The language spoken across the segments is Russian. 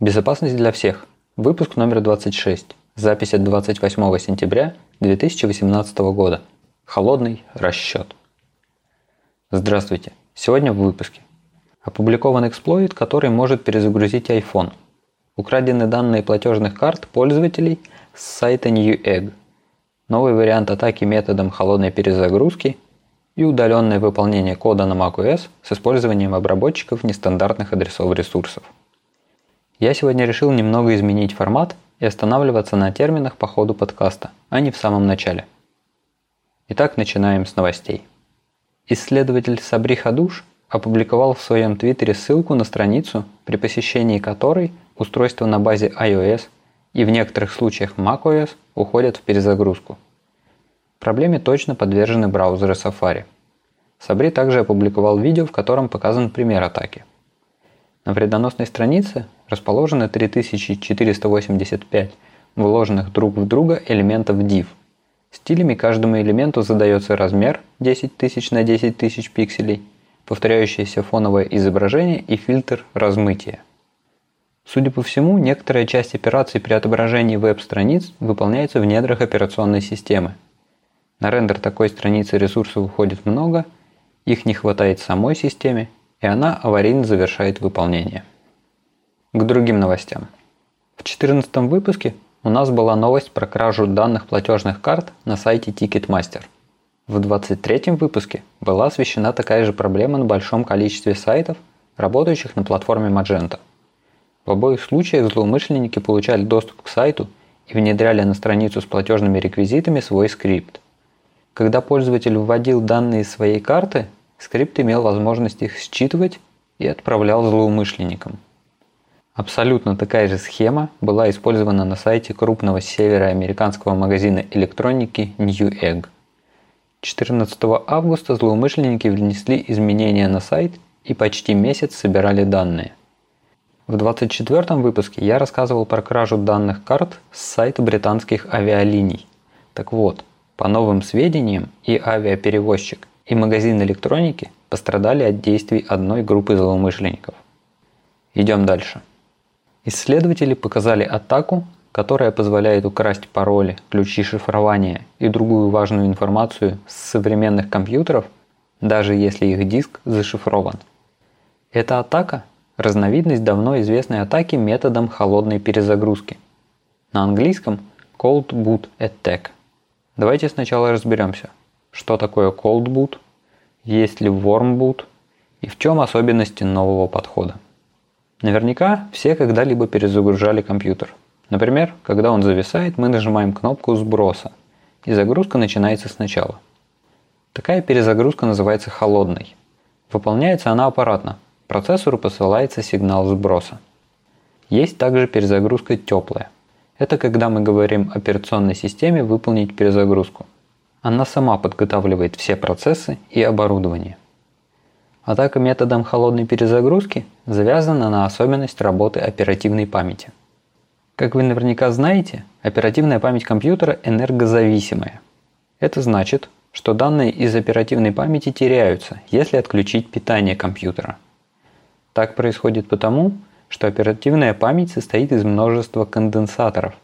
Безопасность для всех. Выпуск номер 26. Запись от 28 сентября 2018 года. Холодный расчет. Здравствуйте. Сегодня в выпуске. Опубликован эксплойт, который может перезагрузить iPhone. Украдены данные платежных карт пользователей с сайта Newegg. Новый вариант атаки методом холодной перезагрузки и удаленное выполнение кода на macOS с использованием обработчиков нестандартных адресов ресурсов. Я сегодня решил немного изменить формат и останавливаться на терминах по ходу подкаста, а не в самом начале. Итак, начинаем с новостей. Исследователь Сабри Хадуш опубликовал в своем твиттере ссылку на страницу, при посещении которой устройства на базе iOS и в некоторых случаях macOS уходят в перезагрузку. Проблеме точно подвержены браузеры Safari. Сабри также опубликовал видео, в котором показан пример атаки. На вредоносной странице расположены 3485 вложенных друг в друга элементов div. Стилями каждому элементу задается размер 10 тысяч на 10 тысяч пикселей, повторяющееся фоновое изображение и фильтр размытия. Судя по всему, некоторая часть операций при отображении веб-страниц выполняется в недрах операционной системы. На рендер такой страницы ресурсов уходит много, их не хватает самой системе, и она аварийно завершает выполнение. К другим новостям. В 14 выпуске у нас была новость про кражу данных платежных карт на сайте Ticketmaster. В 23 выпуске была освещена такая же проблема на большом количестве сайтов, работающих на платформе Magento. В обоих случаях злоумышленники получали доступ к сайту и внедряли на страницу с платежными реквизитами свой скрипт. Когда пользователь вводил данные своей карты, скрипт имел возможность их считывать и отправлял злоумышленникам. Абсолютно такая же схема была использована на сайте крупного североамериканского магазина электроники Newegg. 14 августа злоумышленники внесли изменения на сайт и почти месяц собирали данные. В 24 выпуске я рассказывал про кражу данных карт с сайта британских авиалиний. Так вот, по новым сведениям и авиаперевозчик, и магазин электроники пострадали от действий одной группы злоумышленников. Идем дальше. Исследователи показали атаку, которая позволяет украсть пароли, ключи шифрования и другую важную информацию с современных компьютеров, даже если их диск зашифрован. Эта атака – разновидность давно известной атаки методом холодной перезагрузки. На английском Cold Boot Attack. Давайте сначала разберемся, что такое Cold Boot, есть ли Warm Boot и в чем особенности нового подхода. Наверняка все когда-либо перезагружали компьютер. Например, когда он зависает, мы нажимаем кнопку сброса, и загрузка начинается сначала. Такая перезагрузка называется холодной. Выполняется она аппаратно. Процессору посылается сигнал сброса. Есть также перезагрузка теплая. Это когда мы говорим операционной системе выполнить перезагрузку. Она сама подготавливает все процессы и оборудование. Атака методом холодной перезагрузки завязана на особенность работы оперативной памяти. Как вы наверняка знаете, оперативная память компьютера энергозависимая. Это значит, что данные из оперативной памяти теряются, если отключить питание компьютера. Так происходит потому, что оперативная память состоит из множества конденсаторов,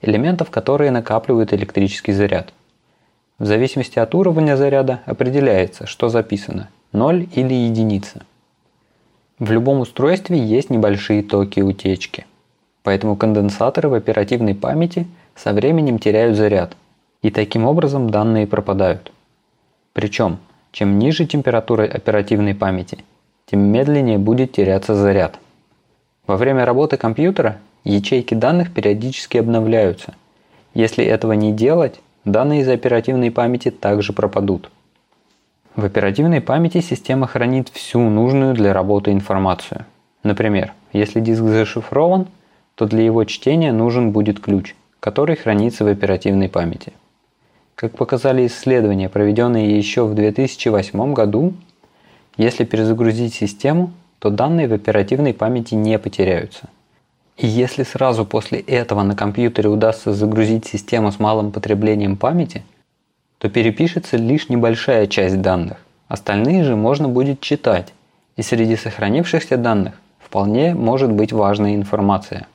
элементов, которые накапливают электрический заряд. В зависимости от уровня заряда определяется, что записано 0 или единица. В любом устройстве есть небольшие токи утечки. Поэтому конденсаторы в оперативной памяти со временем теряют заряд, и таким образом данные пропадают. Причем, чем ниже температура оперативной памяти, тем медленнее будет теряться заряд. Во время работы компьютера ячейки данных периодически обновляются. Если этого не делать, данные из оперативной памяти также пропадут. В оперативной памяти система хранит всю нужную для работы информацию. Например, если диск зашифрован, то для его чтения нужен будет ключ, который хранится в оперативной памяти. Как показали исследования, проведенные еще в 2008 году, если перезагрузить систему, то данные в оперативной памяти не потеряются. И если сразу после этого на компьютере удастся загрузить систему с малым потреблением памяти – то перепишется лишь небольшая часть данных. Остальные же можно будет читать, и среди сохранившихся данных вполне может быть важная информация.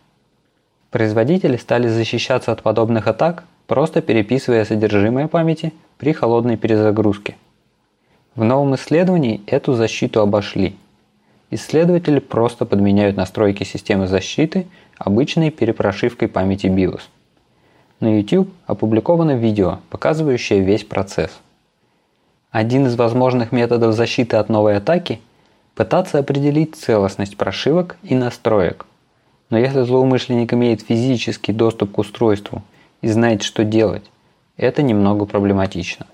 Производители стали защищаться от подобных атак, просто переписывая содержимое памяти при холодной перезагрузке. В новом исследовании эту защиту обошли. Исследователи просто подменяют настройки системы защиты обычной перепрошивкой памяти BIOS. На YouTube опубликовано видео, показывающее весь процесс. Один из возможных методов защиты от новой атаки – пытаться определить целостность прошивок и настроек. Но если злоумышленник имеет физический доступ к устройству и знает, что делать, это немного проблематично.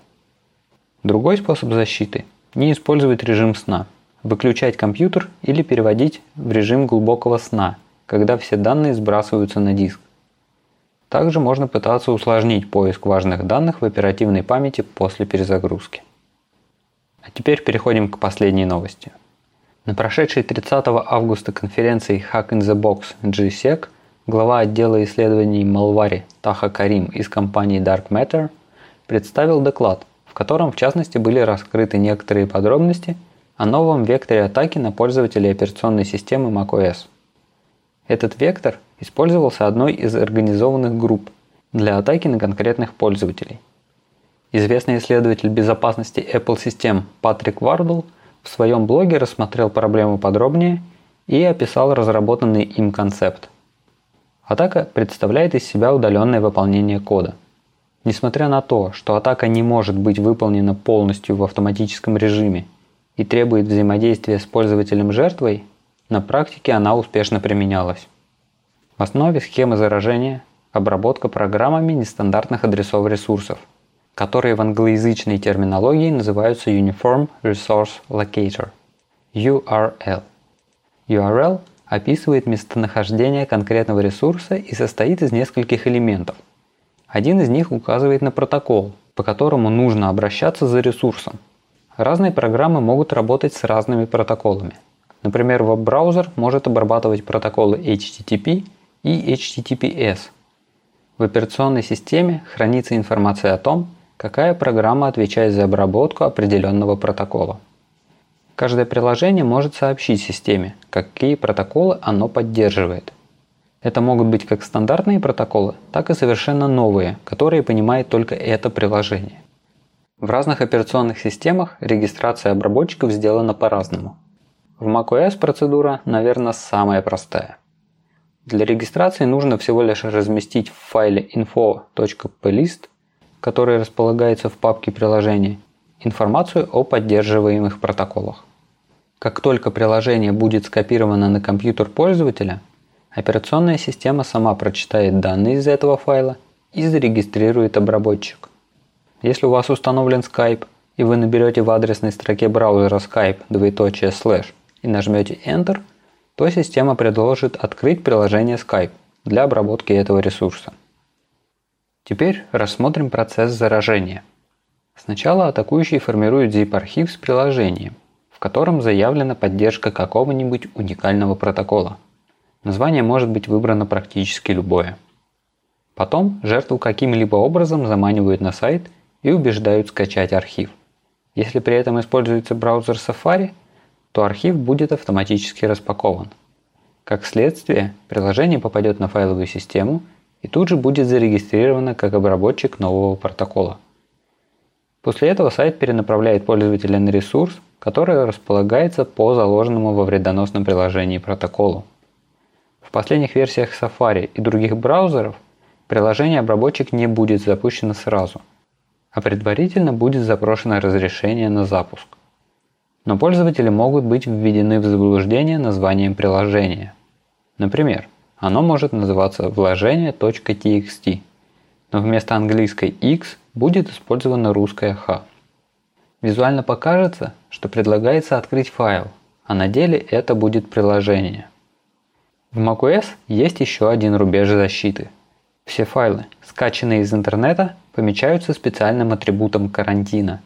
Другой способ защиты – не использовать режим сна, выключать компьютер или переводить в режим глубокого сна, когда все данные сбрасываются на диск. Также можно пытаться усложнить поиск важных данных в оперативной памяти после перезагрузки. А теперь переходим к последней новости. На прошедшей 30 августа конференции Hack in the Box GSEC глава отдела исследований Malware Таха Карим из компании Dark Matter представил доклад, в котором в частности были раскрыты некоторые подробности о новом векторе атаки на пользователей операционной системы macOS. Этот вектор использовался одной из организованных групп для атаки на конкретных пользователей. Известный исследователь безопасности Apple систем Патрик Вардл в своем блоге рассмотрел проблему подробнее и описал разработанный им концепт – Атака представляет из себя удаленное выполнение кода. Несмотря на то, что атака не может быть выполнена полностью в автоматическом режиме и требует взаимодействия с пользователем жертвой, на практике она успешно применялась. В основе схемы заражения – обработка программами нестандартных адресов ресурсов, которые в англоязычной терминологии называются Uniform Resource Locator – URL. URL описывает местонахождение конкретного ресурса и состоит из нескольких элементов. Один из них указывает на протокол, по которому нужно обращаться за ресурсом. Разные программы могут работать с разными протоколами. Например, веб-браузер может обрабатывать протоколы HTTP и HTTPS. В операционной системе хранится информация о том, какая программа отвечает за обработку определенного протокола. Каждое приложение может сообщить системе, какие протоколы оно поддерживает. Это могут быть как стандартные протоколы, так и совершенно новые, которые понимает только это приложение. В разных операционных системах регистрация обработчиков сделана по-разному. В macOS процедура, наверное, самая простая. Для регистрации нужно всего лишь разместить в файле info.plist, который располагается в папке приложения, информацию о поддерживаемых протоколах. Как только приложение будет скопировано на компьютер пользователя, операционная система сама прочитает данные из этого файла и зарегистрирует обработчик. Если у вас установлен Skype и вы наберете в адресной строке браузера Skype двоеточие слэш и нажмете Enter, то система предложит открыть приложение Skype для обработки этого ресурса. Теперь рассмотрим процесс заражения. Сначала атакующий формирует zip-архив с приложением – в котором заявлена поддержка какого-нибудь уникального протокола. Название может быть выбрано практически любое. Потом жертву каким-либо образом заманивают на сайт и убеждают скачать архив. Если при этом используется браузер Safari, то архив будет автоматически распакован. Как следствие, приложение попадет на файловую систему и тут же будет зарегистрировано как обработчик нового протокола. После этого сайт перенаправляет пользователя на ресурс, который располагается по заложенному во вредоносном приложении протоколу. В последних версиях Safari и других браузеров приложение-обработчик не будет запущено сразу, а предварительно будет запрошено разрешение на запуск. Но пользователи могут быть введены в заблуждение названием приложения. Например, оно может называться вложение.txt, но вместо английской X будет использована русская H. Визуально покажется, что предлагается открыть файл, а на деле это будет приложение. В macOS есть еще один рубеж защиты. Все файлы, скачанные из интернета, помечаются специальным атрибутом карантина.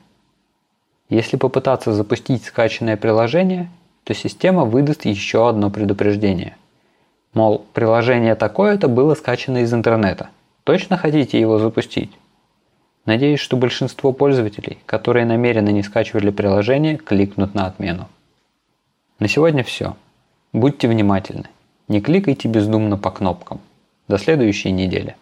Если попытаться запустить скачанное приложение, то система выдаст еще одно предупреждение. Мол, приложение такое-то было скачано из интернета. Точно хотите его запустить? Надеюсь, что большинство пользователей, которые намеренно не скачивали приложение, кликнут на отмену. На сегодня все. Будьте внимательны. Не кликайте бездумно по кнопкам. До следующей недели.